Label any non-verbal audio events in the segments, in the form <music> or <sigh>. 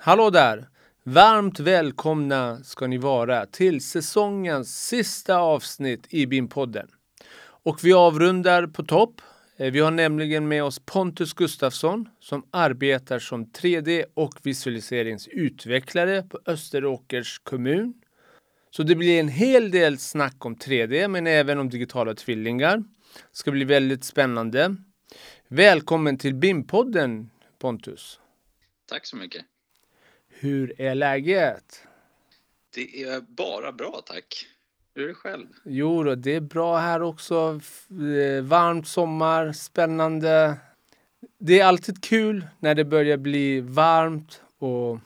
Hallå där! Varmt välkomna ska ni vara till säsongens sista avsnitt i BIM-podden. Och vi avrundar på topp. Eh, vi har nämligen med oss Pontus Gustafsson som arbetar som 3D och visualiseringsutvecklare på Österåkers kommun. Så det blir en hel del snack om 3D men även om digitala tvillingar. Det ska bli väldigt spännande. Välkommen till BIM-podden Pontus. Tack så mycket. Hur är läget? Det är bara bra tack. Hur är det själv? Jo då, det är bra här också. Eh, varmt sommar, spännande. Det är alltid kul när det börjar bli varmt och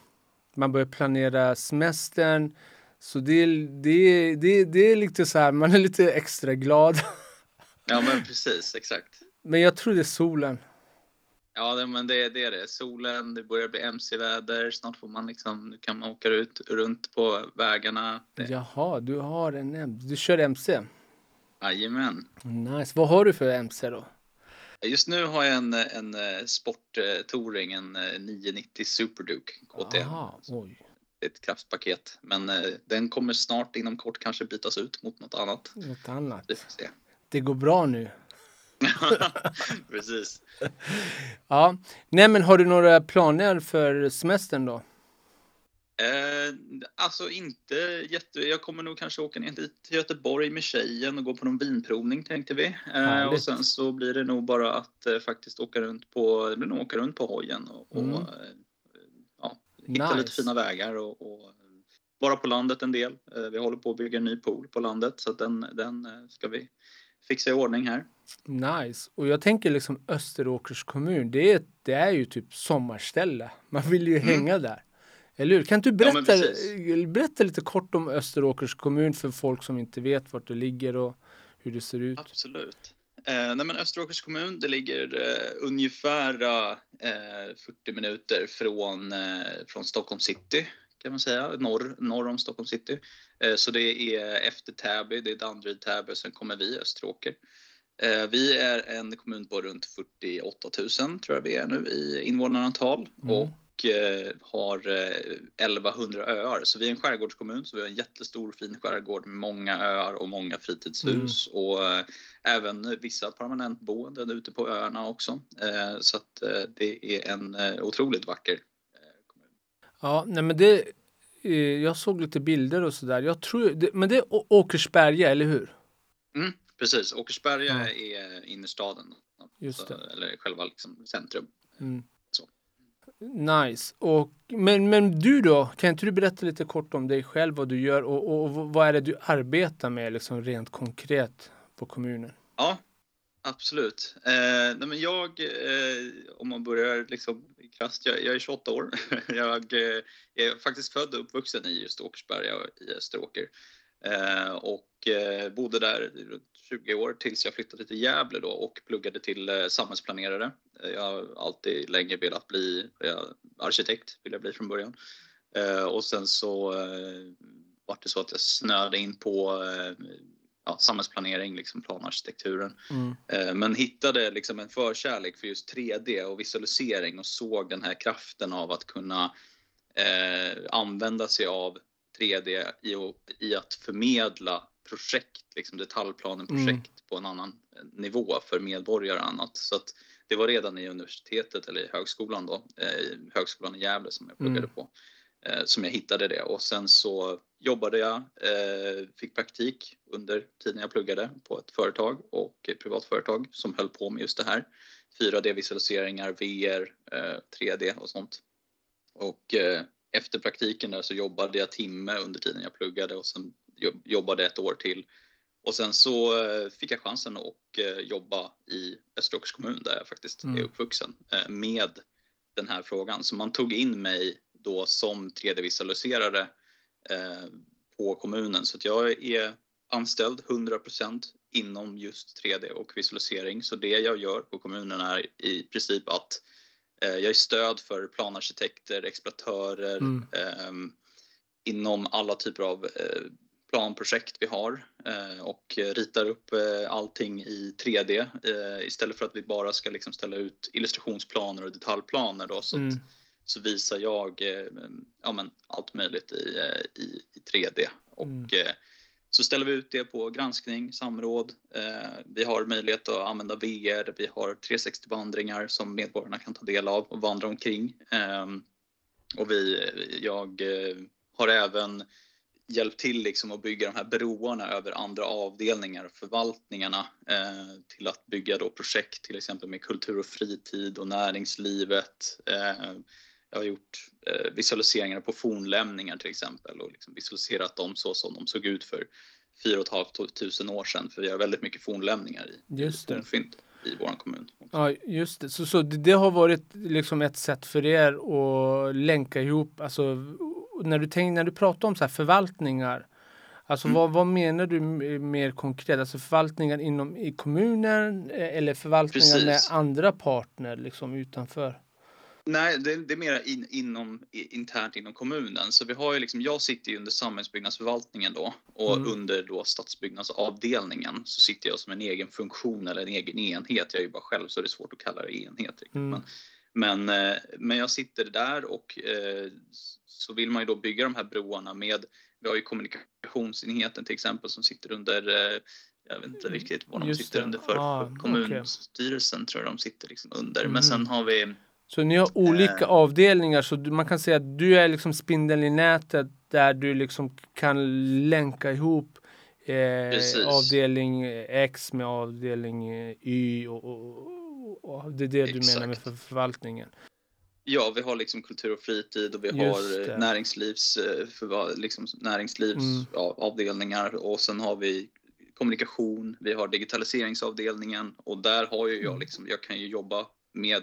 man börjar planera semestern. Så det, det, det, det är lite så här, man är lite extra glad. Ja men precis, exakt. Men jag tror det är solen. Ja, det, men det, det är det. Solen, det börjar bli mc-väder. Snart får man liksom, nu kan man åka ut runt på vägarna. Det. Jaha, du har en. Du kör MC? Jajamän. Nice. Vad har du för MC då? Just nu har jag en, en sporttouring, en 990 Superduke KTM. Aha, oj. Ett kraftpaket, men den kommer snart inom kort kanske bytas ut mot något annat. Något annat. Det, får se. det går bra nu. <laughs> Precis. Ja, nej men har du några planer för semestern då? Eh, alltså inte jätte... Jag kommer nog kanske åka ner till Göteborg med tjejen och gå på någon vinprovning tänkte vi. Eh, och sen så blir det nog bara att eh, faktiskt åka runt på, nog åka runt på hojen och, Mm. och eh, ja, hitta Nice. lite fina vägar och, och vara på landet en del. Eh, vi håller på att bygga en ny pool på landet så att den, den eh, ska vi fixa i ordning här. Nice. Och jag tänker liksom Österåkers kommun, det är, det är ju typ sommarställe. Man vill ju hänga där. Eller hur? Kan du Mm. Ja, berätta, precis. berätta lite kort om Österåkers kommun för folk som inte vet vart det ligger och hur det ser ut? Absolut. Eh, nej men Österåkers kommun, det ligger eh, ungefär eh, 40 minuter från, eh, från Stockholm city kan man säga, norr, norr om Stockholm city. Eh, så det är efter Täby, det är Danderyd, Täby, sen kommer vi Österåker. Eh, vi är en kommun på runt 48 000 tror jag vi är nu i invånarantal Mm. och eh, har eh, 1100 öar. Så vi är en skärgårdskommun, så vi har en jättestor fin skärgård med många öar och många fritidshus och eh, även vissa permanentboenden ute på öarna också. Eh, så att eh, det är en eh, otroligt vacker eh, kommun. Ja, nej men det, eh, jag såg lite bilder och sådär. Jag tror, men det är Åkersberga, eller hur? Mm, precis, Åkersberga Ja. är innerstaden. Just det. Eller själva liksom centrum. Mm. Nice. Och, men, men du då? Kan inte du berätta lite kort om dig själv, vad du gör och, och, och vad är det du arbetar med liksom rent konkret på kommunen? Ja, absolut. Eh, nej men jag, eh, om man börjar liksom krasst, jag, jag är 28 år. <laughs> jag eh, är faktiskt född och uppvuxen i just Åkersberga i Österåker. Eh, och eh, bodde där 20 år tills jag flyttade till Gävle då och pluggade till eh, samhällsplanerare. Eh, Jag har alltid länge velat bli jag, arkitekt, vill jag bli från början. Eh, och sen så eh, var det så att jag snöade in på eh, ja, samhällsplanering, liksom planarkitekturen. Mm. Eh, Men hittade liksom en förkärlek för just 3D och visualisering och såg den här kraften av att kunna eh, använda sig av 3D i, i att förmedla projekt, liksom detaljplanenprojekt Mm. på en annan eh, nivå för medborgare och annat. Så att det var redan i universitetet eller i högskolan då, eh, högskolan i Gävle som jag pluggade Mm. på, eh, som jag hittade det och sen så jobbade jag, eh, fick praktik under tiden jag pluggade på ett företag och ett privatföretag som höll på med just det här. 4D-visualiseringar, VR, eh, 3D och sånt. Och efter praktiken där så jobbade jag timme under tiden jag pluggade och sen jobbade ett år till. Och sen så eh, fick jag chansen att eh, jobba i Österåkers kommun där jag faktiskt Mm. är uppvuxen eh, med den här frågan. Så man tog in mig då som 3D-visualiserare eh, på kommunen. Så att jag är anställd 100% inom just 3D och visualisering. Så det jag gör på kommunen är i princip att eh, jag är stöd för planarkitekter, exploatörer Mm. ehm, inom alla typer av eh, planprojekt vi har eh, och ritar upp eh, allting i 3D eh, istället för att vi bara ska liksom ställa ut illustrationsplaner och detaljplaner då, så att Mm. så visar jag ja, men allt möjligt i, i, i 3D. Och mm. så ställer vi ut det på granskning, samråd. Vi har möjlighet att använda VR, vi har 360-vandringar som medborgarna kan ta del av och vandra omkring. Och vi, jag har även hjälpt till liksom att bygga de här broarna över andra avdelningar och förvaltningarna eh, till att bygga då projekt till exempel med kultur och fritid och näringslivet. Eh, jag har gjort eh, visualiseringar på fornlämningar till exempel och liksom visualiserat dem så som de såg ut för 4 500 år sedan för vi har väldigt mycket fornlämningar i, just det. fornfynd i vår kommun. Också. Ja, just det. Så, så det har varit liksom ett sätt för er att länka ihop, alltså när du, tänk, när du pratar om så förvaltningar, alltså mm. vad, vad menar du mer konkret? Alltså förvaltningar inom i kommunen eh, eller förvaltningar Precis. med andra partner liksom utanför? Nej, det, det är mer in, inom, internt inom kommunen. Så vi har ju liksom, jag sitter ju under samhällsbyggnadsförvaltningen då och mm. under då stadsbyggnadsavdelningen så sitter jag som en egen funktion eller en egen enhet. Jag är ju bara själv så det är svårt att kalla det enhet. Mm. Men, men, eh, men jag sitter där och eh, så vill man ju då bygga de här broarna med, vi har ju kommunikationsenheten till exempel som sitter under eh, jag vet inte riktigt vad de Just sitter det. under för ah, kommunstyrelsen okay. tror jag de sitter liksom under. Mm. Men sen har vi så ni har olika äh, avdelningar så man kan säga att du är liksom spindeln i nätet där du liksom kan länka ihop eh, avdelning X med avdelning Y och, och, och det är det Exakt. du menar med för förvaltningen. Ja, vi har liksom kultur och fritid och vi har näringslivs, eh, för, liksom näringslivsavdelningar mm. och sen har vi kommunikation, vi har digitaliseringsavdelningen och där har ju jag mm. liksom, jag kan ju jobba med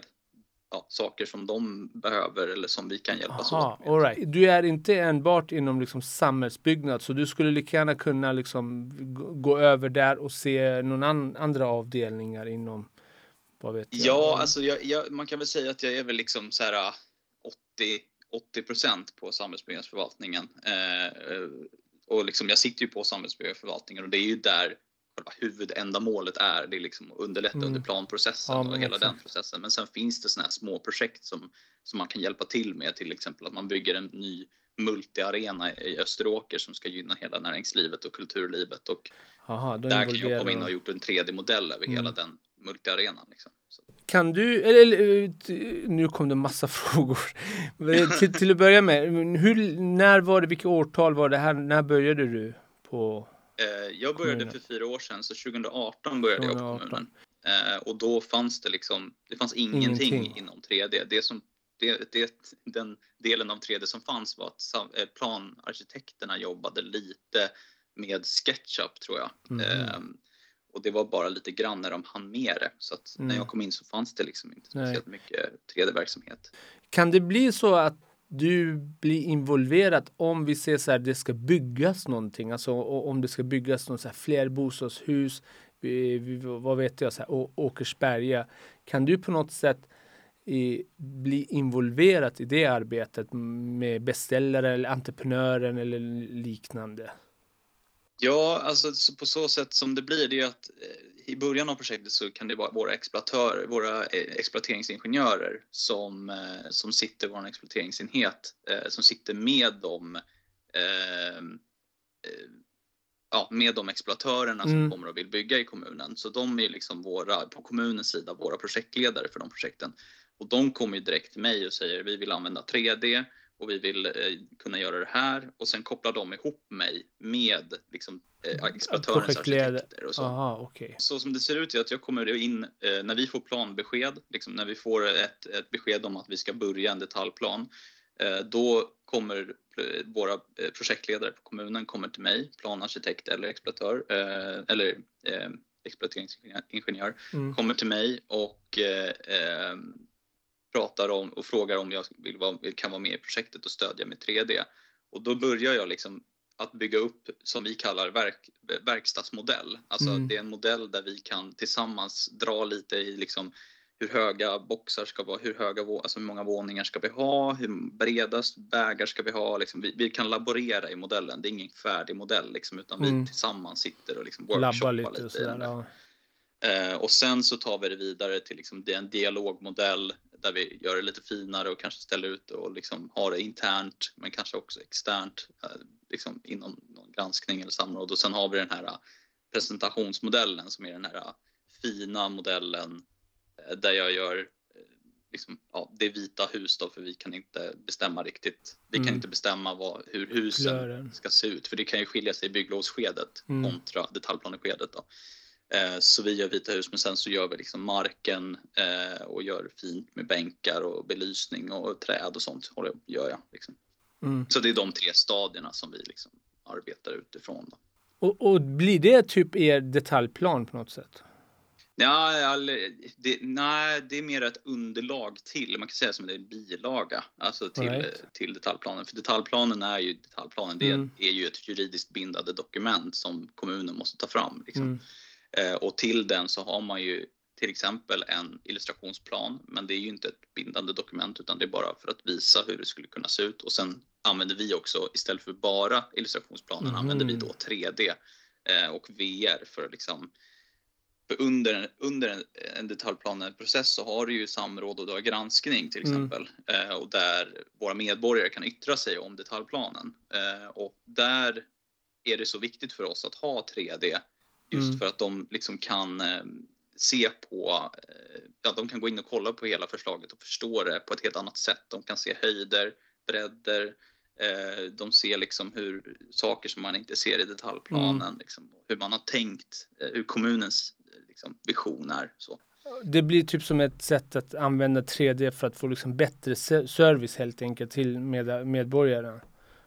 ja, saker som de behöver eller som vi kan hjälpas Aha, åt med. All right. Du är inte enbart inom liksom samhällsbyggnad så du skulle lika gärna kunna liksom gå över där och se någon an, andra avdelningar inom vad vet jag? Ja, alltså jag, jag, man kan väl säga att jag är väl liksom så här 80 80 procent på samhällsbyggnadsförvaltningen. Eh, och liksom, jag sitter ju på samhällsbyggnadsförvaltningen och det är ju där själva huvudändamålet är. Det är liksom att underlätta mm. under planprocessen ja, och hela exakt. den processen. Men sen finns det sådana här små projekt som, som man kan hjälpa till med. Till exempel att man bygger en ny multiarena i Österåker som ska gynna hela näringslivet och kulturlivet. Och Aha, där kan jag komma in och ha gjort en 3D-modell över mm. hela den multiarenan. Liksom. Kan du, eller nu kom det massa <laughs> frågor. till, till att börja med, hur, när var det, vilket årtal var det här, när började du på eh, Jag började kommunen? för fyra år sedan, så 2018 började 2018. jag på kommunen. Eh, och då fanns det liksom, det fanns ingenting, ingenting. inom 3D. Det som det, det, den delen av 3D som fanns var att eh, planarkitekterna jobbade lite med SketchUp tror jag. Mm. Och det var bara lite grann när de hann med det. Så att mm. när jag kom in så fanns det liksom inte speciellt Nej. mycket 3D-verksamhet. Kan det bli så att du blir involverad om vi ser så här, det ska byggas någonting, alltså om det ska byggas någon så här flerbostadshus, vad vet jag, så här, Åkersberga. Kan du på något sätt i, bli involverad i det arbetet med beställare eller entreprenören eller liknande? Ja, alltså på så sätt som det blir, det är att eh, i början av projektet så kan det vara våra exploatörer, våra eh, exploateringsingenjörer som, eh, som sitter, vår exploateringsenhet, som sitter med dem ja, med de exploatörerna som mm. kommer och vill bygga i kommunen. Så de är liksom våra, på kommunens sida, våra projektledare för de projekten. Och de kommer ju direkt till mig och säger vi vill använda 3D och vi vill eh, kunna göra det här och sen kopplar de ihop mig med liksom, eh, exploatörens arkitekter. Och så. Aha, okay. så som det ser ut är att jag kommer in eh, när vi får planbesked, liksom när vi får ett, ett besked om att vi ska börja en detaljplan. Eh, då kommer eh, våra eh, projektledare på kommunen kommer till mig, planarkitekt eller exploatör eller exploateringsingenjör, mm. kommer till mig och pratar om och frågar om jag vill vara, kan vara med i projektet och stödja med 3D. Och då börjar jag liksom att bygga upp som vi kallar verk, verkstadsmodell. Alltså mm. det är en modell där vi kan tillsammans dra lite i liksom hur höga boxar ska vara, hur höga, alltså hur många våningar ska vi ha, hur breda vägar ska vi ha. Liksom vi, vi, kan laborera i modellen, det är ingen färdig modell liksom, utan mm. vi tillsammans sitter och liksom workshoppar lite. lite sådär, ja. Eh, och sen så tar vi det vidare till liksom en dialogmodell där vi gör det lite finare och kanske ställer ut och liksom har det internt men kanske också externt liksom inom någon granskning eller samråd och sen har vi den här presentationsmodellen som är den här fina modellen där jag gör liksom, ja, det är vita hus då för vi kan inte bestämma riktigt. Vi mm. kan inte bestämma vad, hur husen Klören. ska se ut för det kan ju skilja sig i bygglovsskedet mm. kontra detaljplaneskedet. Då. Eh, så vi gör vita hus men sen så gör vi liksom marken eh, och gör fint med bänkar och belysning och träd och sånt jag, gör jag. Liksom. Mm. Så det är de tre stadierna som vi liksom arbetar utifrån. Då. Och, och blir det typ er detaljplan på något sätt? Ja, det, nej, det är mer ett underlag till, man kan säga som en bilaga, alltså till, right. till detaljplanen. För detaljplanen är ju detaljplanen, det mm. är ju ett juridiskt bindande dokument som kommunen måste ta fram. Liksom. Mm. Eh, och till den så har man ju till exempel en illustrationsplan, men det är ju inte ett bindande dokument utan det är bara för att visa hur det skulle kunna se ut. Och sen använder vi också, istället för bara illustrationsplanen, mm. använder vi då 3D eh, och VR för att liksom för under, under en, en detaljplaneprocess så har du ju samråd och du har granskning till mm. exempel mm. och där våra medborgare kan yttra sig om detaljplanen. Och där är det så viktigt för oss att ha 3D just mm. för att de liksom kan eh, se på, eh, ja de kan gå in och kolla på hela förslaget och förstå det på ett helt annat sätt. De kan se höjder, bredder, eh, de ser liksom hur saker som man inte ser i detaljplanen, mm. liksom, hur man har tänkt, hur kommunens liksom, vision är. Så. Det blir typ som ett sätt att använda 3D för att få liksom bättre service helt enkelt till med, medborgarna.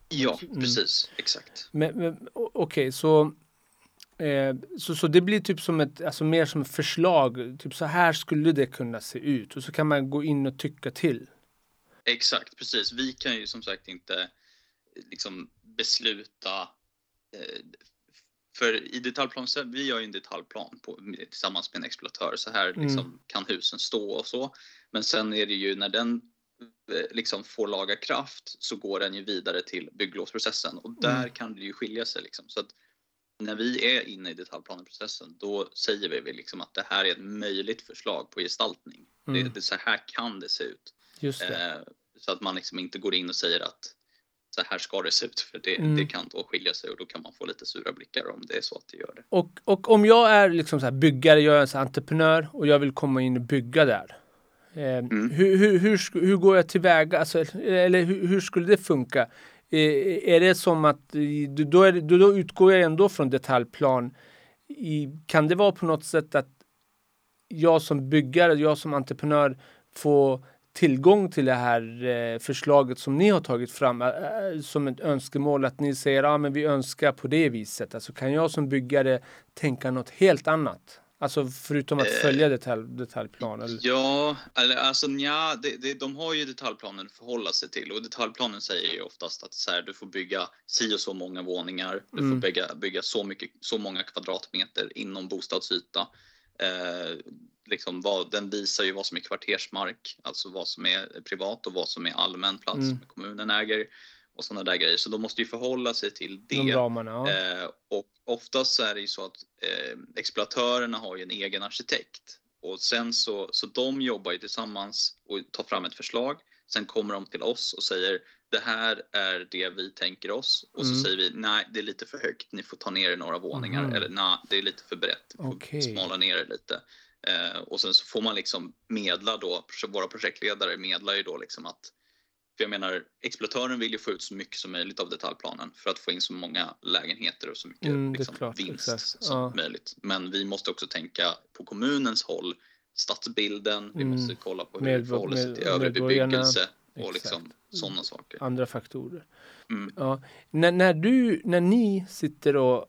Ja, mm. precis, exakt. Men, men Okej, okay, så, eh, så, så det blir typ som ett, alltså mer som ett förslag, typ så här skulle det kunna se ut och så kan man gå in och tycka till. Exakt, precis. Vi kan ju som sagt inte liksom besluta eh, för i detaljplanen, vi gör ju en detaljplan på, tillsammans med en exploatör. Så här mm. liksom, kan husen stå och så. Men sen är det ju när den eh, liksom får laga kraft så går den ju vidare till bygglovsprocessen och där mm. kan det ju skilja sig. Liksom. Så att när vi är inne i detaljplaneprocessen då säger vi liksom att det här är ett möjligt förslag på gestaltning. Mm. Det, det, så här kan det se ut. Eh, så att man liksom inte går in och säger att så här ska det se ut för det, mm. det kan då skilja sig och då kan man få lite sura blickar om det är så att det gör det. Och, och om jag är liksom så byggare, jag är en så entreprenör och jag vill komma in och bygga där. Eh, mm. hur, hur, hur, hur, går jag tillväga? Alltså, eller hur, hur skulle det funka? Eh, är det som att eh, då, är, då, då utgår jag ändå från detaljplan. I, kan det vara på något sätt att jag som byggare, jag som entreprenör får tillgång till det här eh, förslaget som ni har tagit fram eh, eh som ett önskemål att ni säger att ah, vi önskar på det viset. Alltså kan jag som byggare tänka något helt annat? Alltså förutom att följa detalj, detaljplanen? Ja, alltså ja, det, det, de har ju detaljplanen att förhålla sig till och detaljplanen säger ju oftast att så här, du får bygga si och så många våningar, du mm. får bygga, bygga så, mycket, så många kvadratmeter inom bostadsyta. Eh, liksom vad, den visar ju vad som är kvartersmark, alltså vad som är privat och vad som är allmän plats mm. som kommunen äger och sådana där grejer. Så de måste ju förhålla sig till det. De ramarna, ja. eh, och oftast så är det ju så att eh, exploatörerna har ju en egen arkitekt och sen så, så de jobbar ju tillsammans och tar fram ett förslag. Sen kommer de till oss och säger det här är det vi tänker oss och så mm. säger vi nej, det är lite för högt. Ni får ta ner det några våningar mm. eller nej, det är lite för brett. Okay. Smala ner det lite. Eh, och sen så får man liksom medla då, våra projektledare medlar ju då liksom att för jag menar, exploatören vill ju få ut så mycket som möjligt av detaljplanen för att få in så många lägenheter och så mycket mm, liksom, klart, vinst exakt. som ja. möjligt. Men vi måste också tänka på kommunens håll, stadsbilden, vi mm. måste kolla på hur med, det förhåller sig till övrig bebyggelse och liksom sådana saker. Andra faktorer. Mm. Ja. När, när, du, när ni sitter och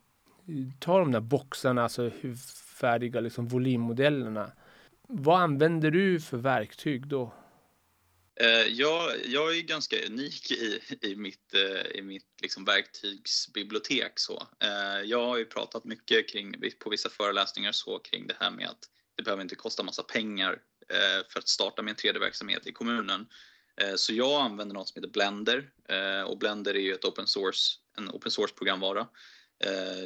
tar de där boxarna, alltså hur färdiga liksom, volymmodellerna. Vad använder du för verktyg då? Eh, jag, jag är ganska unik i, i mitt, eh, i mitt liksom verktygsbibliotek. Så. Eh, jag har ju pratat mycket kring, på vissa föreläsningar så, kring det här med att det behöver inte kosta massa pengar för att starta med en 3D-verksamhet i kommunen. Så jag använder något som heter Blender och Blender är ju ett open source, en open source programvara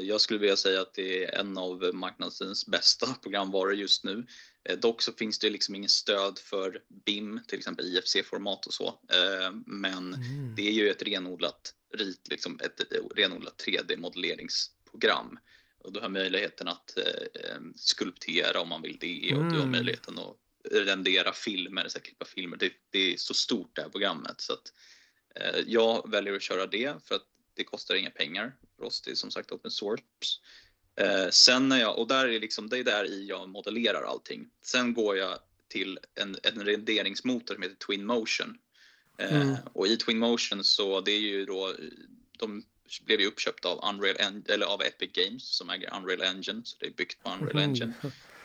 jag skulle vilja säga att det är en av marknadens bästa <laughs> programvaror just nu. Eh, dock så finns det liksom ingen stöd för BIM, till exempel IFC-format och så. Eh, men mm. det är ju ett renodlat, liksom ett renodlat 3D-modelleringsprogram. Och du har möjligheten att skulptera om man vill det och mm. du har mm. möjligheten att rendera filmer, så klippa filmer. Det, det, är så stort det här programmet så att jag väljer att köra det för att det kostar inga pengar för oss. Det är som sagt open source. Eh, sen när jag, och där är liksom, det är där i jag modellerar allting. Sen går jag till en, en renderingsmotor som heter Twinmotion. Eh, mm. Och i Twinmotion så det är ju då, de blev ju uppköpta av Unreal, eller av Epic Games som äger Unreal Engine, så det är byggt på Unreal mm. Engine.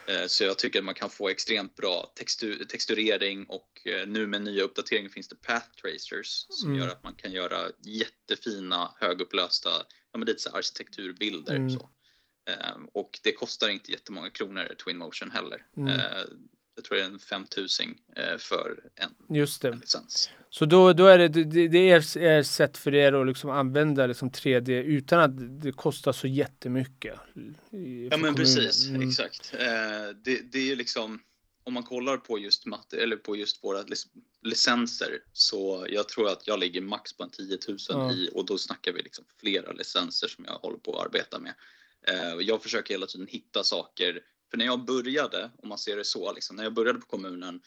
Eh, så jag tycker att man kan få extremt bra textur, texturering och eh, nu med nya uppdateringar finns det path tracers som mm. gör att man kan göra jättefina högupplösta ja, men lite så arkitekturbilder. Mm. Så. Ehm, och det kostar inte jättemånga kronor Twinmotion heller. Mm. Ehm, jag tror det är en 5000 eh, för en, Just det. En licens. Så då, då är det, det, det är, är sätt för er att liksom använda liksom 3D utan att det kostar så jättemycket. Ja men precis, mm. exakt. Eh, det, det är liksom om man kollar på just matte, eller på just våra licenser så jag tror att jag ligger max på en 10 000 ja. i och då snackar vi liksom flera licenser som jag håller på att arbeta med. Eh, jag försöker hela tiden hitta saker, för när jag började, om man ser det så, liksom, när jag började på kommunen,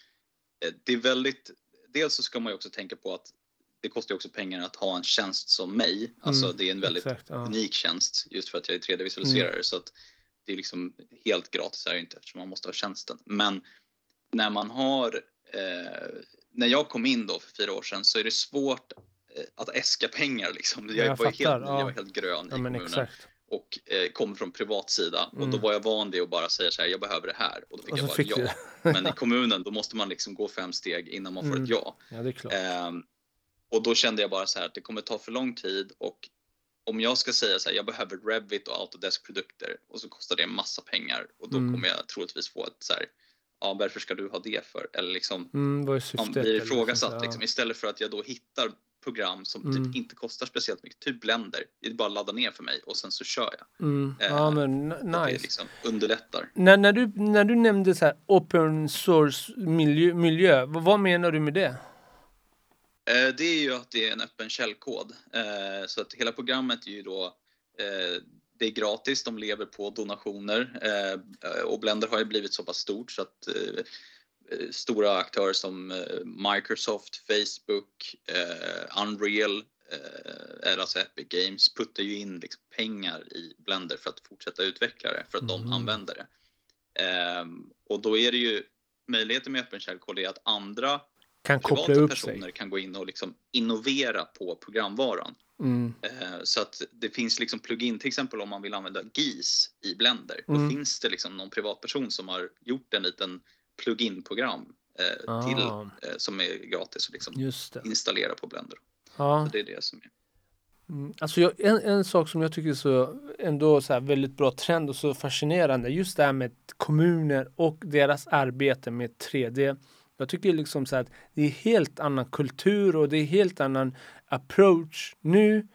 eh, det är väldigt, dels så ska man ju också tänka på att det kostar också pengar att ha en tjänst som mig. Alltså mm, det är en väldigt exakt, ja. unik tjänst just för att jag är 3D-visualiserare. Mm. Så att det är liksom helt gratis är det inte eftersom man måste ha tjänsten. Men när man har, eh, när jag kom in då för fyra år sedan så är det svårt eh, att äska pengar liksom. Jag, jag var fattar, helt, ja. jag var helt grön ja, i kommunen. Exakt. Och eh, kommer från privat sida mm. och då mm. var jag van vid att bara säga så här, jag behöver det här och då fick och jag bara fick ja. Men i kommunen då måste man liksom gå fem steg innan man får mm. ett ja. ja det är klart. Eh, och då kände jag bara så här att det kommer ta för lång tid och om jag ska säga så här, jag behöver Revit och Autodesk produkter och så kostar det en massa pengar och då mm. kommer jag troligtvis få ett så här, ja varför ska du ha det för? Eller liksom, mm, vad är syftet, man blir ifrågasatt ja. liksom, istället för att jag då hittar program som typ mm. typ inte kostar speciellt mycket, typ Blender. Det är bara att ladda ner för mig och sen så kör jag. Mm. Eh, ja men nice. Det liksom underlättar. När, när, du, när du nämnde så här open source miljö, miljö vad, vad menar du med det? Eh, det är ju att det är en öppen källkod. Eh, så att hela programmet är ju då eh, det är gratis, de lever på donationer eh, och Blender har ju blivit så pass stort så att eh, stora aktörer som eh, Microsoft, Facebook, Unreal, alltså Epic Games puttar ju in liksom pengar i Blender för att fortsätta utveckla det, för att mm. de använder det. Ehm, och då är det ju möjligheten med öppen källkod är att andra kan koppla upp personer sig. kan gå in och liksom innovera på programvaran. Mm. Eh, så att det finns liksom plugin, till exempel om man vill använda GIS i Blender. Mm. Då finns det liksom någon privatperson som har gjort en liten plugin-program eh, ah. till, eh, som är gratis att liksom installera på Blender. Ah. Så det är det som är. Mm. Alltså jag, en, en sak som jag tycker är så ändå så väldigt bra trend och så fascinerande just det här med kommuner och deras arbete med 3D jag tycker liksom så att det är helt annan kultur och det är helt annan approach nu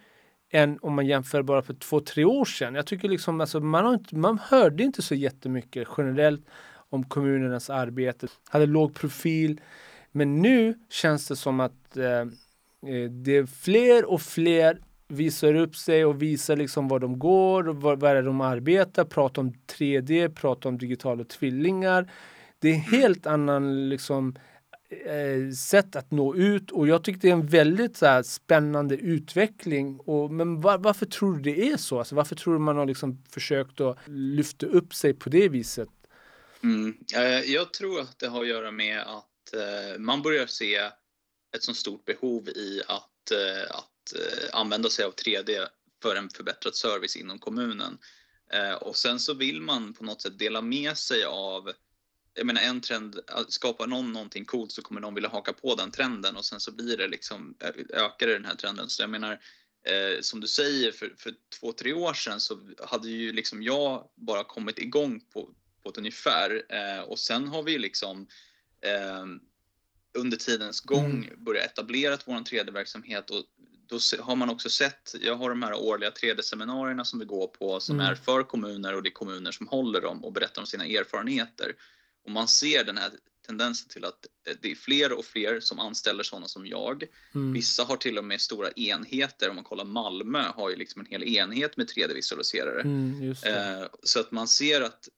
än om man jämför bara för två, tre år sedan. Jag tycker liksom alltså man, har inte, man hörde inte så jättemycket generellt om kommunernas arbete, hade låg profil. Men nu känns det som att eh, eh, det är fler och fler visar upp sig och visar liksom var de går, var, var är de arbetar, pratar om 3D, pratar om digitala tvillingar. Det är en helt annan liksom, eh, sätt att nå ut och jag tycker det är en väldigt så här, spännande utveckling. Och, men var, varför tror du det är så? Alltså, varför tror du man har liksom försökt att lyfta upp sig på det viset? Mm. Eh, jag tror att det har att göra med att eh, man börjar se ett så stort behov i att, eh, att använda sig av 3D för en förbättrad service inom kommunen. Och sen så vill man på något sätt dela med sig av jag menar en trend, skapar någon någonting coolt så kommer någon vilja haka på den trenden och sen så blir det liksom, ökar det den här trenden. Så jag menar, eh, som du säger, för, för två, tre år sedan så hade ju liksom jag bara kommit igång på, på ett ungefär eh, och sen har vi liksom eh, under tidens gång mm. börjat etablera vår 3D-verksamhet och då har man också sett, jag har de här årliga 3D-seminarierna som vi går på som Mm. är för kommuner och det är kommuner som håller dem och berättar om sina erfarenheter. Och man ser den här tendensen till att eh, det är fler och fler som anställer sådana som jag. Mm. Vissa har till och med stora enheter. Om man kollar Malmö har ju liksom en hel enhet med 3D-visualiserare. Mm. Eh, så att man ser att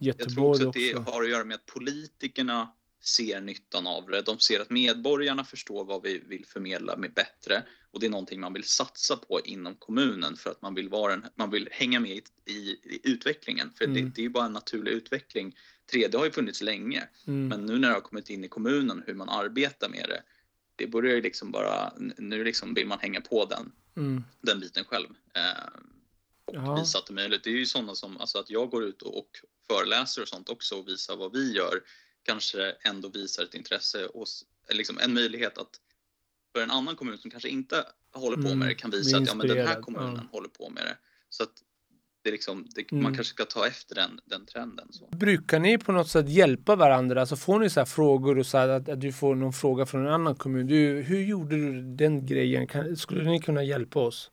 eh, jag tror Göteborg också också. att det har att göra med att politikerna ser nyttan av det. De ser att medborgarna förstår vad vi vill förmedla med bättre och det är någonting man vill satsa på inom kommunen för att man vill, vara en, man vill hänga med i, i, i utvecklingen. För Mm. det, det är ju bara en naturlig utveckling. 3D har ju funnits länge, Mm. men nu när det har kommit in i kommunen hur man arbetar med det, det börjar ju liksom bara, nu liksom vill man hänga på den, Mm. den biten själv. Eh, och Ja. visa att det är möjligt. Det är ju sådana som, alltså att jag går ut och, och föreläser och sånt också och visar vad vi gör, kanske ändå visar ett intresse eller liksom en möjlighet att för en annan kommun som kanske inte håller på Mm, med det kan visa att ja, men den här kommunen ja. håller på med det. Så att det är liksom, det, Mm. man kanske ska ta efter den, den trenden. Så. Brukar ni på något sätt hjälpa varandra? Alltså får ni så här frågor och så att, att du får någon fråga från en annan kommun. Du, hur gjorde du den grejen? Kan, skulle ni kunna hjälpa oss?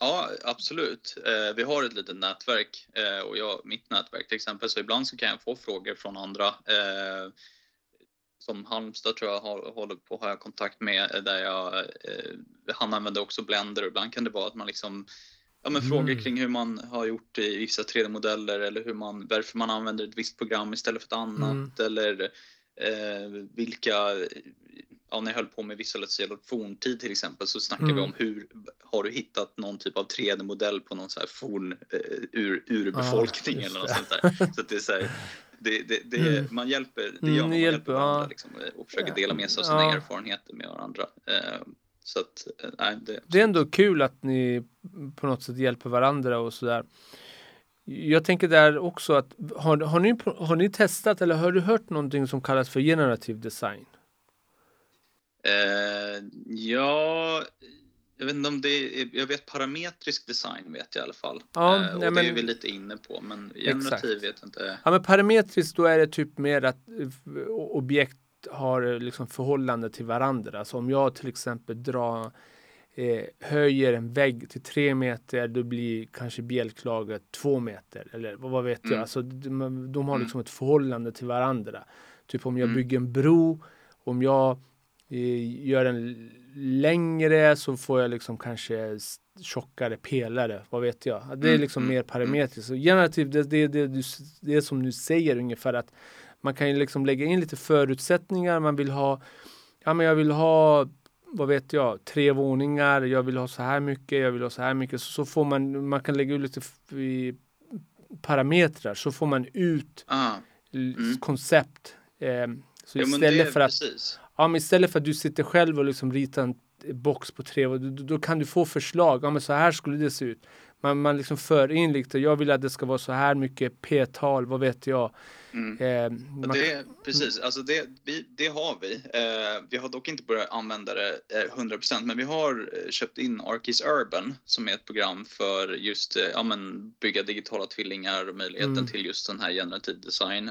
Ja, absolut. Eh, vi har ett litet nätverk eh, och jag, mitt nätverk till exempel, så ibland så kan jag få frågor från andra. Eh, som Halmstad tror jag har, håller på att ha kontakt med eh, där jag, eh, han använder också Blender och ibland kan det vara att man liksom Ja, men Mm. Frågor kring hur man har gjort i vissa 3D-modeller eller hur man, varför man använder ett visst program istället för ett annat Mm. eller eh, vilka, ja, när jag höll på med visualisering av forntid till exempel så snackade vi Mm. om hur har du hittat någon typ av 3D-modell på någon så här forn eh, ur, urbefolkning Ah, eller något sånt där. Så det är så här, det, det, det, Mm. man hjälper, det Mm, gör man, ni man hjälper, hjälper varandra ja. liksom, och försöker dela med sig av sina Ja. erfarenheter med varandra. Eh, så att, eh, nej, det, Det är ändå kul att ni på något sätt hjälper varandra och sådär. Jag tänker där också att har, har, ni, har ni testat eller har du hört någonting som kallas för generativ design? Eh, ja, jag vet inte om det är, jag vet parametrisk design vet jag i alla fall. Ja, eh, och nej, det är men- vi lite inne på, men generativ Exakt. vet jag inte. Ja, men parametriskt då är det typ mer att eh, objekt har eh, liksom förhållande till varandra. Alltså om jag till exempel drar eh, höjer en vägg till tre meter, då blir kanske bjälklagret två meter. Eller vad vet jag? Mm. Alltså, de, de har Mm. liksom ett förhållande till varandra. Typ om jag Mm. bygger en bro, om jag gör den längre så får jag liksom kanske tjockare pelare. Vad vet jag? Det är Mm, liksom mm, mer parametriskt. Så generativt, det, det, det, s- det är som du säger ungefär att man kan ju liksom lägga in lite förutsättningar. Man vill ha, ja men jag vill ha, vad vet jag, tre våningar. Jag vill ha så här mycket, jag vill ha så här mycket. Så, så får man, man kan lägga ut lite parametrar så får man ut Ah, Mm. koncept. Eh, så istället det, för att precis. Ja, men istället för att du sitter själv och liksom ritar en box på tre, då, kan du få förslag. Ja, men så här skulle det se ut. Man, man liksom för in lite. Jag vill att det ska vara så här mycket p-tal, vad vet jag. Mm. Eh, man, Det, precis, alltså det, vi, det har vi. Eh, vi har dock inte börjat använda det eh, 100% men vi har eh, köpt in Arkis Urban som är ett program för just eh, ja, men, bygga digitala tvillingar och möjligheten Mm. till just den här generativ design.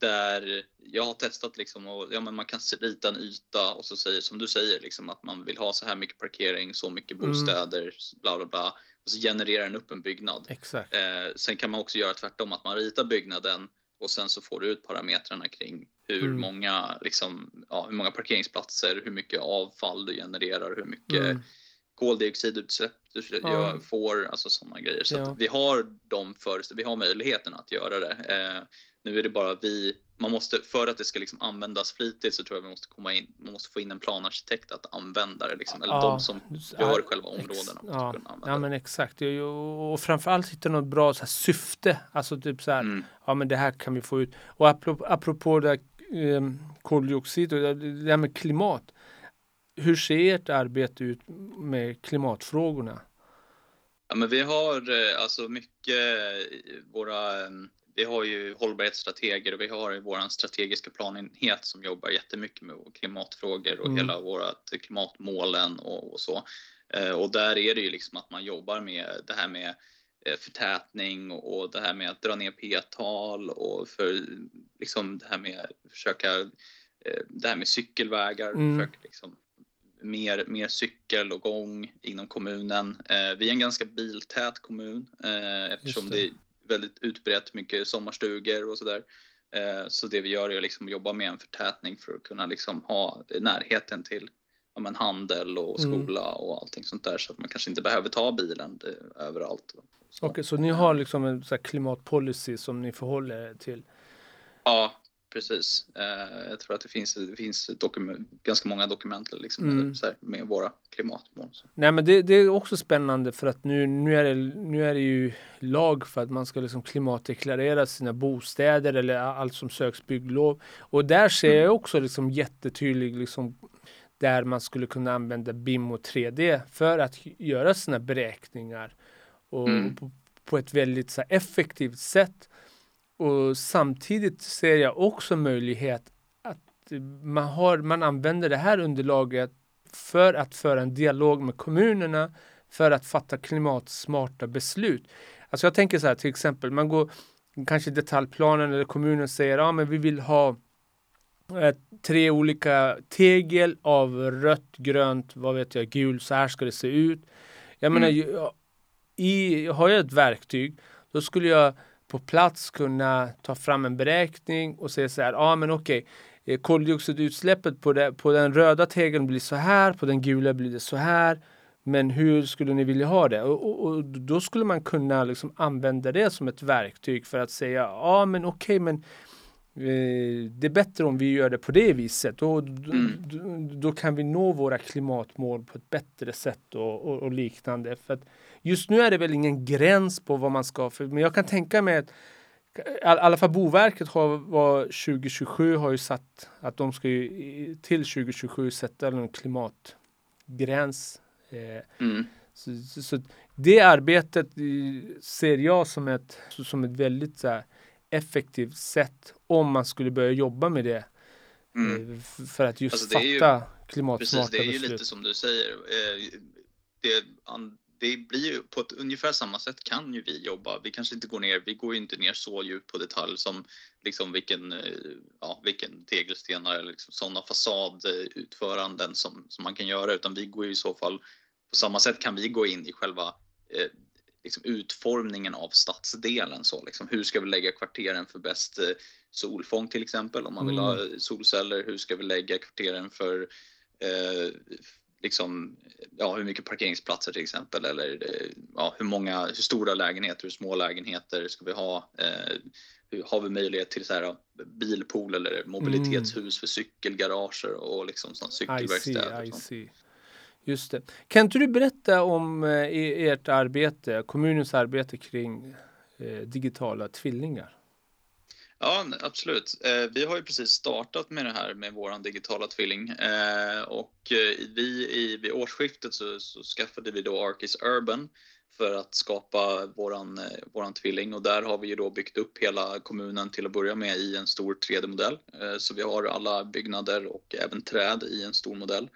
Där jag har testat liksom och ja, men man kan rita en yta och så säger som du säger liksom att man vill ha så här mycket parkering, så mycket Mm. bostäder, bla bla bla. Och så genererar den upp en byggnad. exakt. Eh, sen kan man också göra tvärtom, att man ritar byggnaden och sen så får du ut parametrarna kring hur, Mm. många, liksom, ja, hur många parkeringsplatser, hur mycket avfall du genererar, hur mycket Mm. koldioxidutsläpp du Ja. får, alltså sådana grejer. Så Ja. att vi har de för, vi har möjligheten att göra det. Eh, nu är det bara vi, man måste, för att det ska liksom användas flitigt så tror jag vi måste komma in, man måste få in en planarkitekt att använda det liksom, eller Ja, de som gör själva områdena Ja, ja men exakt. Och, framförallt hitta något bra så här, syfte. Alltså typ så här, Mm. ja men det här kan vi få ut. Och apropå, apropå det här, eh, koldioxid och det här med klimat. Hur ser ert arbete ut med klimatfrågorna? Ja, men vi har eh, alltså mycket våra, eh, vi har ju hållbarhetsstrateger och vi har ju vår strategiska planenhet som jobbar jättemycket med klimatfrågor och Mm. hela vårat klimatmålen och, och så. Eh, Och där är det ju liksom att man jobbar med det här med eh, förtätning och det här med att dra ner p-tal och för liksom det här med att försöka eh, det här med cykelvägar, Mm. försöka liksom mer, mer cykel och gång inom kommunen. Eh, vi är en ganska biltät kommun eh, eftersom det. det. Väldigt utbrett mycket sommarstugor och sådär. Eh, så det vi gör är att liksom jobba med en förtätning för att kunna liksom ha närheten till ja, men handel och mm. skola mm. och allting sånt där så att man kanske inte behöver ta bilen det, överallt. Okej, okay, så ni har liksom en så klimatpolicy som ni förhåller er till? Ja, precis. Eh, jag tror att det finns, det finns ganska många dokument liksom, mm. här, med våra klimatmål. Så. Nej, men det, det, är också spännande för att nu, nu, är det, nu är det ju lag för att man ska liksom klimatdeklarera sina bostäder eller allt som söks bygglov. Och där ser mm. jag också liksom jättetydlig liksom, där man skulle kunna använda BIM och 3D för att göra sina beräkningar och mm. på, på, ett väldigt så effektivt sätt. Och samtidigt ser jag också möjlighet att man, har, man använder det här underlaget för att föra en dialog med kommunerna för att fatta klimatsmarta beslut. Alltså jag tänker så här till exempel, man går kanske detaljplanen eller kommunen säger ja men vi vill ha eh, tre olika tegel av rött, grönt, vad vet jag, gul, så här ska det se ut. Jag mm. menar, i, har jag ett verktyg, då skulle jag på plats kunna ta fram en beräkning och säga så här, ja ah, men okej, okay, eh, koldioxidutsläppet på, det, på den röda tegeln blir så här, på den gula blir det så här. Men hur skulle ni vilja ha det? Och, och, och då skulle man kunna liksom använda det som ett verktyg för att säga, ja ah, men okej, okay, men eh, det är bättre om vi gör det på det viset. Då, mm. då, då, kan vi nå våra klimatmål på ett bättre sätt och, och, och liknande. För att, Just nu är det väl ingen gräns på vad man ska, för, men jag kan tänka mig att i alla fall Boverket har var 2027 har ju satt att de ska ju till 2027 sätta en klimatgräns. Eh, mm. så, så, så, det arbetet ser jag som ett, som ett väldigt så här, effektivt sätt om man skulle börja jobba med det. Mm. Eh, för att just alltså, fatta ju, klimatsmarta precis, det är ju lite som du säger. Eh, det, det blir ju på ett ungefär samma sätt kan ju vi jobba. Vi kanske inte går ner, vi går ju inte ner så djupt på detalj som liksom vilken, eh, ja, vilken tegelstenar eller liksom sådana fasadutföranden som, som man kan göra utan vi går ju i så fall på samma sätt kan vi gå in i själva eh, liksom utformningen av stadsdelen. Så liksom, hur ska vi lägga kvarteren för bäst eh, solfång till exempel om man vill ha mm. solceller? Hur ska vi lägga kvarteren för eh, liksom, ja, hur mycket parkeringsplatser till exempel eller ja, hur många, hur stora lägenheter, hur små lägenheter ska vi ha? Eh, har vi möjlighet till så här, bilpool eller mobilitetshus mm. för cykelgarager och liksom cykelverkstäder? I see, I see. Just det. Kan inte du berätta om eh, ert arbete, kommunens arbete kring eh, digitala tvillingar? Ja, absolut. Eh, vi har ju precis startat med det här med våran digitala tvilling eh, och eh, vi i, vid årsskiftet så, så skaffade vi då Arkis Urban för att skapa våran, våran tvilling och där har vi ju då byggt upp hela kommunen till att börja med i en stor 3D-modell. Så vi har alla byggnader och även träd i en stor modell.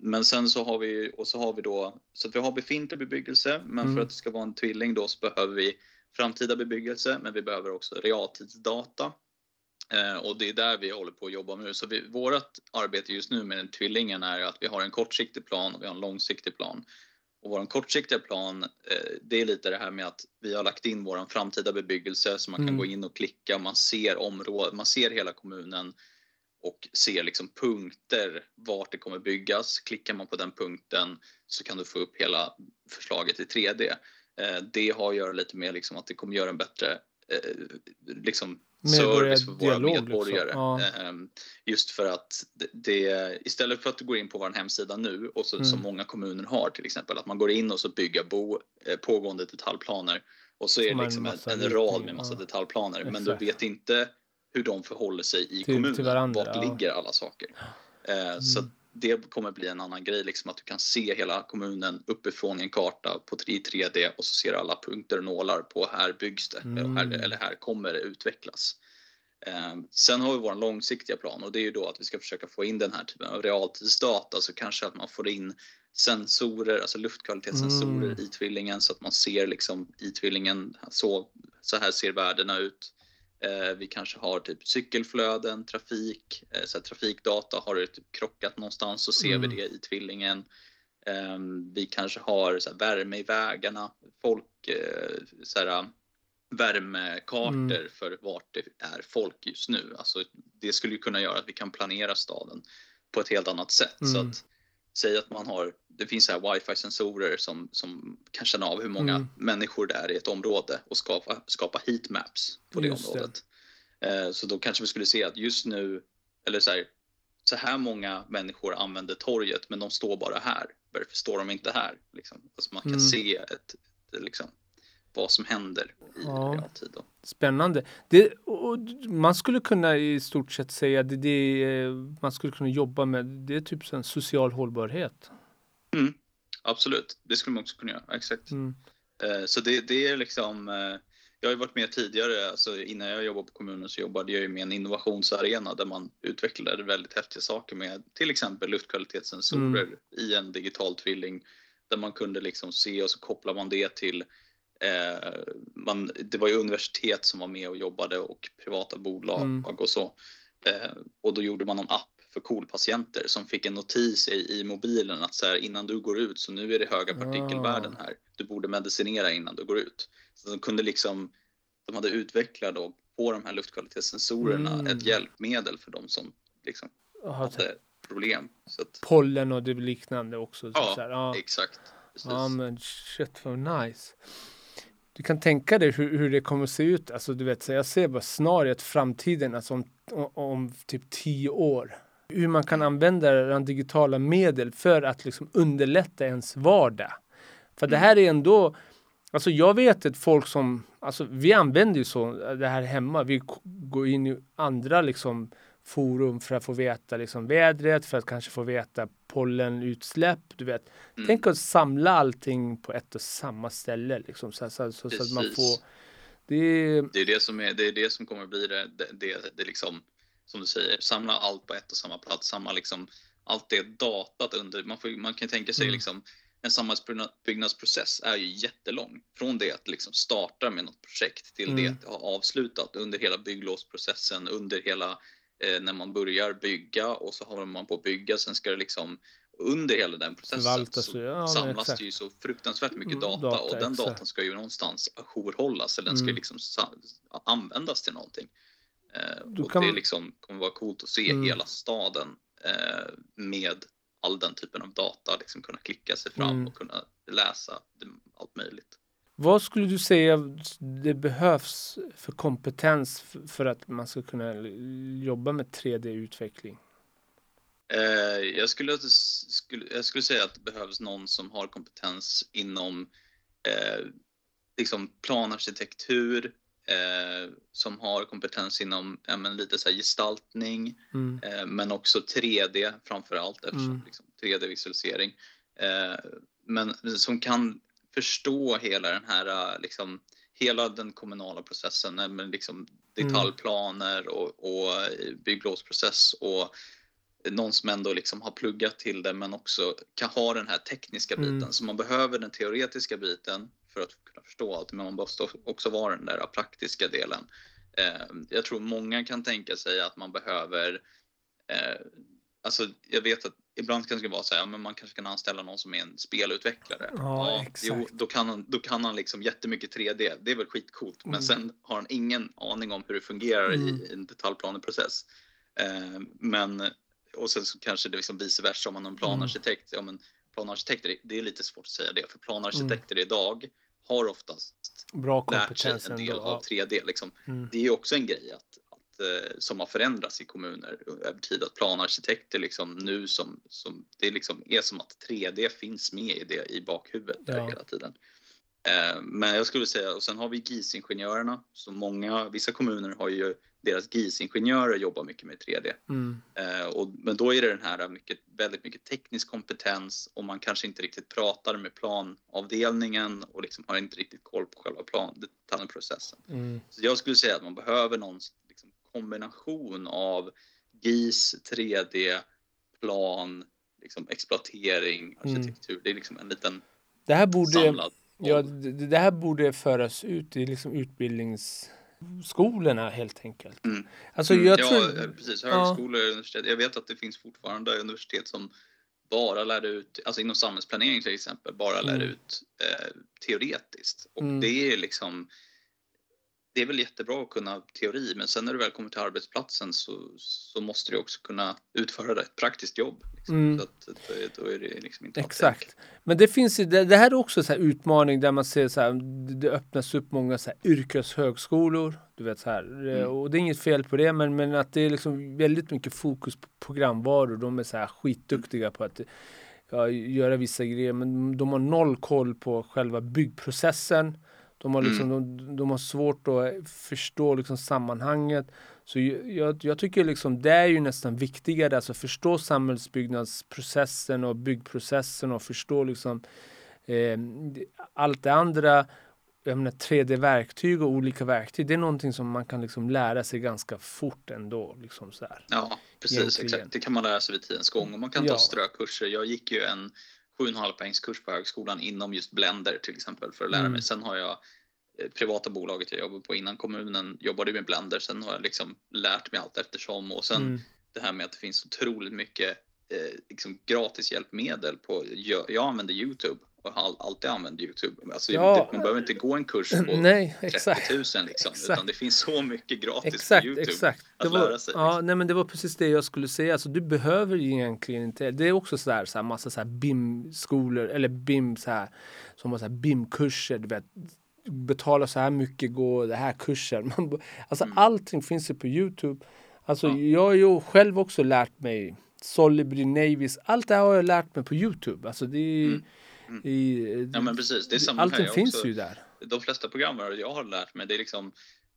Men sen så har vi, och så har vi då, så vi har befintlig bebyggelse men mm. för att det ska vara en tvilling då så behöver vi framtida bebyggelse, men vi behöver också realtidsdata. Eh, och det är där vi håller på att jobba nu. Så vi, vårt arbete just nu med den tvillingen är att vi har en kortsiktig plan och vi har en långsiktig plan. Och vår kortsiktiga plan, eh, det är lite det här med att vi har lagt in vår framtida bebyggelse så man kan mm. gå in och klicka, man ser området, man ser hela kommunen och ser liksom punkter vart det kommer byggas. Klickar man på den punkten så kan du få upp hela förslaget i 3D. Eh, det har att göra lite med liksom att det kommer göra en bättre eh, liksom service för våra liksom. medborgare. Liksom. Ja. Ehm, just för att det, istället för att du går in på vår hemsida nu och så, mm. som många kommuner har till exempel att man går in och så bygga bo, eh, pågående detaljplaner och så är det liksom en, en rad med massa ja. detaljplaner Exakt. men du vet inte hur de förhåller sig i till, kommunen. Till varandra, Vart ja. ligger alla saker? Mm. Så det kommer bli en annan grej, liksom att du kan se hela kommunen uppifrån i en karta på, i 3D och så ser du alla punkter och nålar på här byggs det mm. här, eller här kommer det utvecklas. Eh, sen har vi vår långsiktiga plan och det är ju då att vi ska försöka få in den här typen av realtidsdata så kanske att man får in sensorer, alltså luftkvalitetssensorer mm. i tvillingen så att man ser liksom i tvillingen så, så här ser värdena ut. Eh, vi kanske har typ cykelflöden, trafik, eh, så trafikdata. Har det typ krockat någonstans så ser Mm. vi det i tvillingen. Eh, vi kanske har så värme i vägarna, folk, eh, så här, värmekartor Mm. för vart det är folk just nu. Alltså, det skulle ju kunna göra att vi kan planera staden på ett helt annat sätt. Så Mm. att säg att man har, det finns så här wifi-sensorer som, som kan känna av hur många Mm. människor det är i ett område och skapa, skapa heatmaps på det Just det. området. Eh, så då kanske vi skulle se att just nu, eller så här, så här många människor använder torget men de står bara här. Varför står de inte här? Liksom. Alltså man kan Mm. se ett, liksom, vad som händer i Ja. realtid. Då. Spännande. Det, och man skulle kunna i stort sett säga att det, det man skulle kunna jobba med. Det är typ en social hållbarhet. Absolut, det skulle man också kunna göra. Exakt. Mm. Eh, Så det, det är liksom, eh, jag har ju varit med tidigare, alltså innan jag jobbade på kommunen så jobbade jag med en innovationsarena där man utvecklade väldigt häftiga saker med till exempel luftkvalitetssensorer i en digital tvilling där man kunde liksom se och så kopplar man det till eh, man, det var ju universitet som var med och jobbade och privata bolag Mm. och så. Eh, och då gjorde man en app för KOL-patienter som fick en notis i, i mobilen att så här, innan du går ut så nu är det höga partikelvärden här. Du borde medicinera innan du går ut. Så de kunde liksom, de hade utvecklat då på de här luftkvalitetssensorerna Mm. ett hjälpmedel för de som liksom Jaha, hade problem. Så att, pollen och det liknande också. Ja, så här, ja. exakt. Precis. ja, men shit vad nice. Du kan tänka dig hur, hur det kommer att se ut. Alltså, du vet, så jag ser bara snarare framtiden, alltså om, om, typ tio år. Hur man kan använda digitala medel för att liksom underlätta ens vardag. För det här är ändå, alltså jag vet att folk som, alltså vi använder ju så det här hemma. Vi går in i andra liksom forum för att få veta liksom vädret, för att kanske få veta pollenutsläpp. Du vet. Mm. Tänk att samla allting på ett och samma ställe liksom, så, så, så, så att man får det Det är det som, är, det, är det som kommer bli det, det, det, det liksom, som du säger, samla allt på ett och samma plats, samma liksom, allt det datat under, man, får, man kan tänka sig Mm. liksom, en samhällsbyggnadsprocess är ju jättelång. Från det att liksom starta med något projekt till det Mm. att det har avslutat under hela bygglovsprocessen, under hela när man börjar bygga och så håller man på att bygga, sen ska det liksom under hela den processen Förvaltas så ja, samlas exakt. det ju så fruktansvärt mycket Mm, data, data, och den exakt. datan ska ju någonstans ajourhållas eller den ska Mm. liksom användas till någonting. Eh, Du och kan- det liksom kommer vara coolt att se Mm. hela staden eh, med all den typen av data, liksom kunna klicka sig fram Mm. och kunna läsa allt möjligt. Vad skulle du säga det behövs för kompetens för att man ska kunna jobba med 3D-utveckling? Eh, jag, skulle, jag skulle säga att det behövs någon som har kompetens inom eh, liksom planarkitektur, eh, som har kompetens inom ja, men lite så här gestaltning, Mm. eh, men också 3D framför allt eftersom Mm. liksom, 3D-visualisering. Eh, men som kan förstå hela den här, eh, liksom, hela den kommunala processen, eh, men liksom detaljplaner och, och eh, bygglovsprocess och någon som ändå liksom har pluggat till det men också kan ha den här tekniska biten. Mm. Så man behöver den teoretiska biten för att kunna förstå allt, men man måste också vara den där praktiska delen. Eh, jag tror många kan tänka sig att man behöver eh, Alltså, jag vet att ibland kan det vara så här, ja, men man kanske kan anställa någon som är en spelutvecklare. Ja, exakt. Jo, då kan han, då kan han liksom jättemycket 3D. Det är väl skitcoolt, Mm. men sen har han ingen aning om hur det fungerar Mm. i en detaljplaneprocess. Eh, men och sen så kanske det liksom vice versa om man en planarkitekt. Ja, men planarkitekter, det är lite svårt att säga det, för planarkitekter idag har oftast Bra lärt sig en ändå. del av Ja. 3D. Liksom. Mm. Det är ju också en grej att, som har förändrats i kommuner över tid. Att planarkitekter liksom nu som, som det är, liksom, är som att 3D finns med i, det, i bakhuvudet Ja. hela tiden. Eh, Men jag skulle säga, och sen har vi GIS-ingenjörerna. Så många, vissa kommuner har ju deras GIS-ingenjörer jobbar mycket med 3D. Mm. Eh, och, men då är det den här mycket, väldigt mycket teknisk kompetens och man kanske inte riktigt pratar med planavdelningen och liksom har inte riktigt koll på själva plan, detaljprocessen. Mm. Så jag skulle säga att man behöver någon kombination av GIS, 3D, plan, liksom, exploatering, Mm. arkitektur. Det är liksom en liten Det här borde, samlad ja, det, det här borde föras ut i liksom skolorna helt enkelt. Mm. Alltså, Mm, jag ja, tror... eh, precis. Högskolor och universitet. Jag vet att det finns fortfarande universitet som bara lär ut, alltså inom samhällsplanering till exempel, bara lär Mm. ut eh, teoretiskt. Och Mm. det är liksom, det är väl jättebra att kunna teori, men sen när du väl kommer till arbetsplatsen så, så måste du också kunna utföra ett praktiskt jobb. Liksom. Mm. Så att, då, då är det liksom inte Exakt. Men det finns ju, det, det här är också så här utmaning där man ser så här, det- öppnas upp många så här yrkeshögskolor. Du vet så här, eh, Mm. och det är inget fel på det, men, men att det är liksom väldigt mycket fokus på programvaror. De är så här skitduktiga på att ja, göra vissa grejer, men de har noll koll på själva byggprocessen. De har, liksom, de, de har svårt att förstå liksom sammanhanget. Så jag, jag, tycker liksom det är ju nästan viktigare, alltså förstå samhällsbyggnadsprocessen och byggprocessen och förstå liksom eh, allt det andra. Jag menar 3D-verktyg och olika verktyg, det är någonting som man kan liksom lära sig ganska fort ändå. Liksom så här. Ja, precis. Egentligen. Exakt. Det kan man lära sig vid tidens gång och man kan ta Ja. strökurser. Jag gick ju en 7,5 poängs kurs på högskolan inom just Blender till exempel för att lära Mm. mig. Sen har jag eh, privata bolaget jag jobbade på innan kommunen jobbade med Blender. Sen har jag liksom lärt mig allt eftersom och sen Mm. det här med att det finns otroligt mycket eh, liksom gratis hjälpmedel på. Jag, jag använder Youtube har alltid använt Youtube. Alltså, Ja. Man behöver inte gå en kurs på <clears throat> Nej, 30 exakt. 000 liksom, Exakt. utan det finns så mycket gratis Exakt, på Youtube. exakt. Att var, lära sig, ja, liksom. nej, men det var precis det jag skulle säga. Alltså, du behöver egentligen inte. Det är också så här, så här massa så här BIM-skolor eller BIM så här som har så här BIM-kurser. Du vet, betala så här mycket, gå det här kursen. <laughs> Man, alltså Mm. allting finns ju på Youtube. Alltså Ja. jag har ju själv också lärt mig Solibri, Navis. Allt det här har jag lärt mig på Youtube. Alltså det är, Mm. Mm. I, Ja men precis, det är samma allting här. Finns också, ju där. De flesta programvaror jag har lärt mig, det är liksom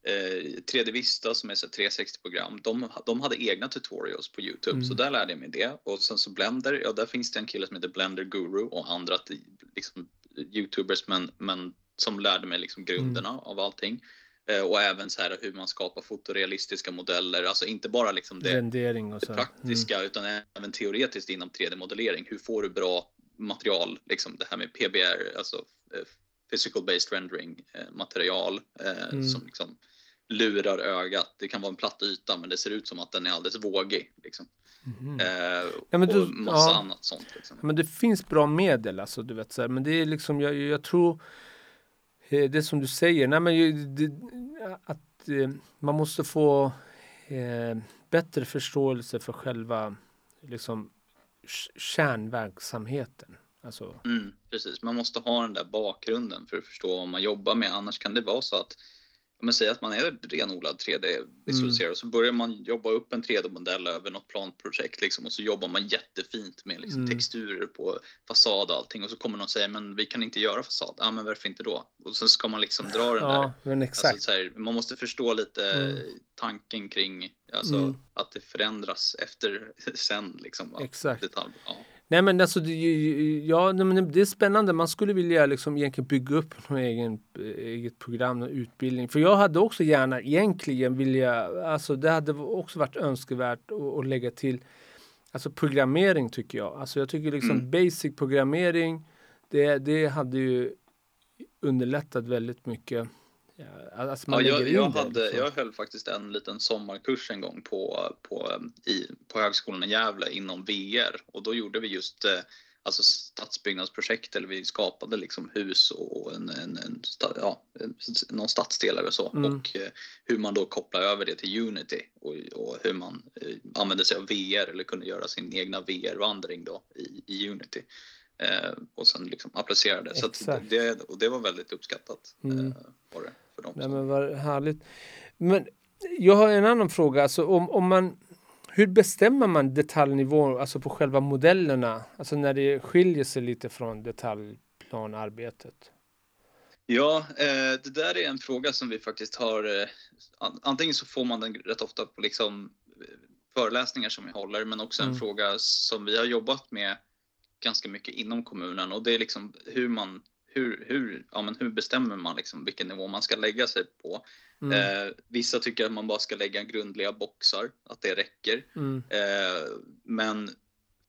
eh, 3D Vista som är så 360-program. De, de hade egna tutorials på Youtube, Mm. så där lärde jag mig det. Och sen så Blender, ja där finns det en kille som heter Blender Guru och andra liksom, Youtubers men, men som lärde mig liksom grunderna Mm. av allting. Eh, och även så här hur man skapar fotorealistiska modeller, alltså inte bara liksom det, det så. Mm. praktiska utan även teoretiskt inom 3D-modellering. Hur får du bra material, liksom det här med PBR, alltså eh, physical based rendering eh, material eh, Mm. som liksom lurar ögat. Det kan vara en platt yta men det ser ut som att den är alldeles vågig. Liksom. Mhm. Eh, Ja, men du- och massa ja. annat sånt. Liksom. Men det finns bra medel alltså, du vet så här. Men det är liksom, jag, jag tror det som du säger, nej men det, att man måste få eh, bättre förståelse för själva liksom kärnverksamheten. Alltså, Mm, precis, man måste ha den där bakgrunden för att förstå vad man jobbar med. Annars kan det vara så att om man säger att man är renodlad 3D-visualiserare Mm. så börjar man jobba upp en 3D-modell över något planprojekt liksom, och så jobbar man jättefint med liksom, Mm. texturer på fasad och allting och så kommer någon säga men vi kan inte göra fasad. Ja men varför inte då? Och så ska man liksom dra den där ja, men exakt. Alltså, så här, man måste förstå lite Mm. tanken kring alltså, Mm. att det förändras efter <laughs> sen. Liksom, Exakt. Detalj, ja. Nej men alltså, det, ja, det är spännande. Man skulle vilja liksom egentligen bygga upp någon egen, eget program och utbildning. För jag hade också gärna egentligen vilja, alltså det hade också varit önskvärt att, att lägga till Alltså programmering tycker jag. Alltså jag tycker liksom Mm. basic programmering, det, det hade ju underlättat väldigt mycket. Ja, alltså man Ja, jag, jag, hade, liksom. jag höll faktiskt en liten sommarkurs en gång på, på, i, på Högskolan i Gävle inom VR och då gjorde vi just eh, alltså stadsbyggnadsprojekt eller vi skapade liksom hus och en, en, en ja, någon stadsdel eller så Mm. och eh, hur man då kopplar över det till Unity och, och hur man eh, använde sig av VR eller kunde göra sin egna VR-vandring då i, i Unity. Eh, och sen liksom applicera det. Så Exakt. det, och det var väldigt uppskattat. Mm. Eh, var det för dem Nej, men vad härligt. Men jag har en annan fråga. Alltså, om, om man, hur bestämmer man detaljnivå alltså på själva modellerna? Alltså när det skiljer sig lite från detaljplanarbetet. Ja, eh, det där är en fråga som vi faktiskt har. Eh, an- antingen så får man den rätt ofta på liksom eh, föreläsningar som vi håller, men också en Mm. fråga som vi har jobbat med ganska mycket inom kommunen och det är liksom hur man hur, hur, ja, men hur bestämmer man liksom vilken nivå man ska lägga sig på? Mm. Eh, vissa tycker att man bara ska lägga grundliga boxar, att det räcker. Mm. Eh, men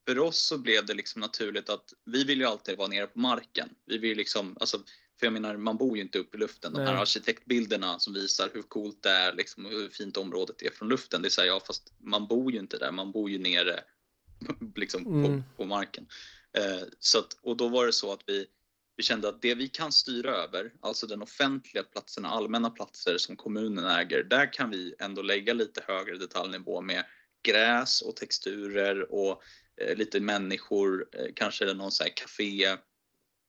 för oss så blev det liksom naturligt att vi vill ju alltid vara nere på marken. Vi vill liksom, alltså, För jag menar, man bor ju inte uppe i luften. De här Nej. arkitektbilderna som visar hur coolt det är liksom, och hur fint området är från luften. Det är så här, ja fast man bor ju inte där, man bor ju nere <laughs> liksom på, Mm. på marken. Eh, så att, och då var det så att vi, vi kände att det vi kan styra över, alltså den offentliga platserna, allmänna platser som kommunen äger, där kan vi ändå lägga lite högre detaljnivå med gräs och texturer och eh, lite människor, eh, kanske någon så här café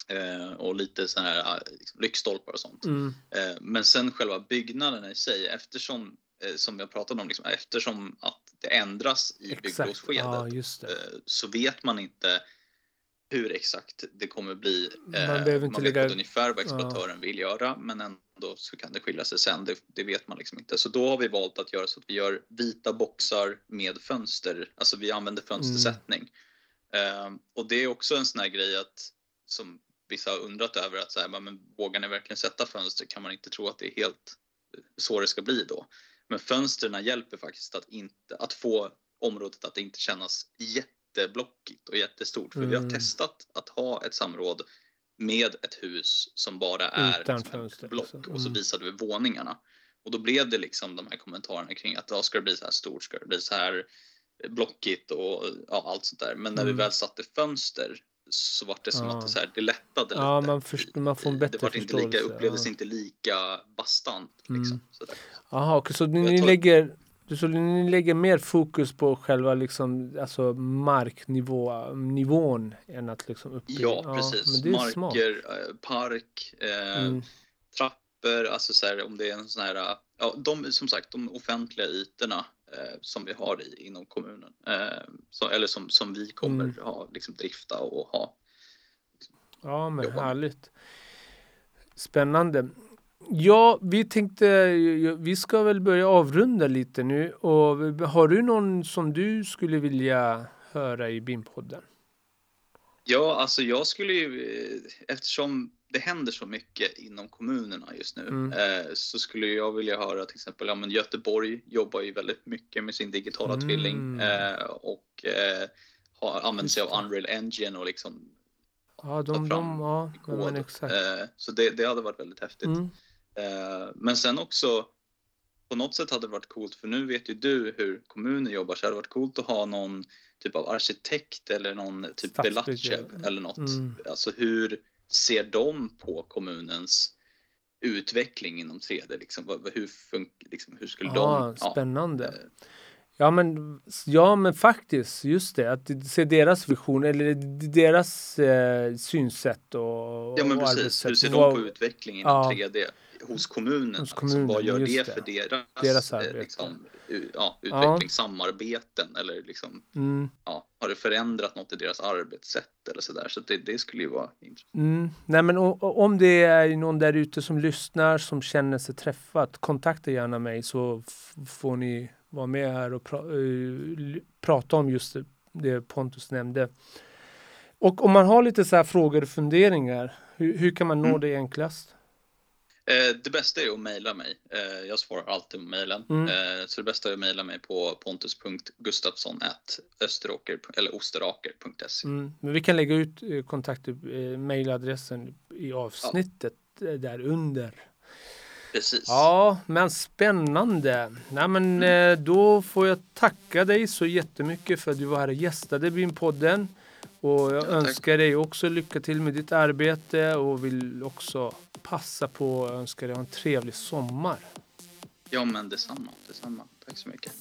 eh, och lite så här eh, liksom, lyktstolpar och sånt. Mm. Eh, men sen själva byggnaden i sig, eftersom eh, som jag pratade om, liksom, eftersom att det ändras i bygglovsskedet Ja, så vet man inte hur exakt det kommer bli. Eh, Man behöver inte man vet både ungefär vad exploatören vill göra men ändå så kan det skilja sig sen. Det, det vet man liksom inte. Så då har vi valt att göra så att vi gör vita boxar med fönster. Alltså vi använder fönstersättning. Eh, och det är också en sån här grej att som vissa har undrat över att så här, men vågar ni verkligen sätta fönster? Kan man inte tro att det är helt så det ska bli då? Men fönstren hjälper faktiskt att, inte, att få området att inte kännas jätteblockigt och jättestort. För vi har Mm. testat att ha ett samråd med ett hus som bara är Utan liksom fönster, block liksom. och så Mm. visade vi våningarna. Och då blev det liksom de här kommentarerna kring att ja, ska det bli så här stort, ska det bli så här blockigt och ja, allt sånt där. Men när Mm. vi väl satte fönster så var det som Ja. att det, så här, det lättade Ja, lite. man, först, man får en det bättre var inte lika, upplevdes ja. inte lika bastant. Liksom, Mm. okej, så Jag ni tror- så ni lägger mer fokus på själva liksom, alltså marknivå, nivån än att liksom upp Ja, precis. det är smart. Marker, eh, park, eh, Mm. trappor, alltså så här, om det är en sån här, ja, de, som sagt, de offentliga ytorna eh, som vi har i, inom kommunen, eh, så, eller som, som vi kommer Mm. ha, liksom drifta och ha. Ja, men jobba härligt. Spännande. Ja, vi tänkte, vi ska väl börja avrunda lite nu. Och har du någon som du skulle vilja höra i BIM-podden? Ja, alltså jag skulle ju, eh, eftersom det händer så mycket inom kommunerna just nu, Mm. eh, så skulle jag vilja höra till exempel, ja men Göteborg jobbar ju väldigt mycket med sin digitala Mm. tvilling eh, och eh, har, använder sig av Unreal Engine och liksom Ja, de, de ja, men exakt. Så det, det hade varit väldigt häftigt. Mm. Eh, men sen också på något sätt hade det varit coolt för nu vet ju du hur kommuner jobbar så det hade varit coolt att ha någon typ av arkitekt eller någon typ Stadsbyggare. Belachev eller något. Mm. Alltså hur ser de på kommunens utveckling inom 3D? Liksom, hur, liksom, hur skulle Ja, de... Ja, spännande. eh, Ja men, ja men faktiskt, just det. Att se deras vision eller deras eh, synsätt och, ja men och precis, arbetssätt. hur ser de på utveckling inom Ja. 3D hos kommunen? Hos Alltså, kommunen, vad gör det för det. deras, Deras eh, arbete. liksom, ja, Ja. utveckling, samarbeten eller liksom Mm, ja, har det förändrat något i deras arbetssätt eller sådär? Så det, det skulle ju vara intressant. mm. Nej men om det är någon där ute som lyssnar som känner sig träffat, kontakta gärna mig så får ni vara med här och pra- l- prata om just det, det Pontus nämnde. Och om man har lite så här frågor och funderingar, hur, hur kan man nå Mm. det enklast? Eh, det bästa är att mejla mig. Eh, jag svarar alltid på mejlen. Mm. Eh, så det bästa är att mejla mig på pontus.gustafsson österåker eller osteraker.se. Mm. Men vi kan lägga ut kontakt, mejladressen i avsnittet eh, där under. Precis. Ja, men spännande. Nej, men eh, då får jag tacka dig så jättemycket för att du var här och gästade BIM-podden. Och jag tack. önskar dig också lycka till med ditt arbete och vill också passa på att önska dig en trevlig sommar. Ja men detsamma, detsamma. Tack så mycket.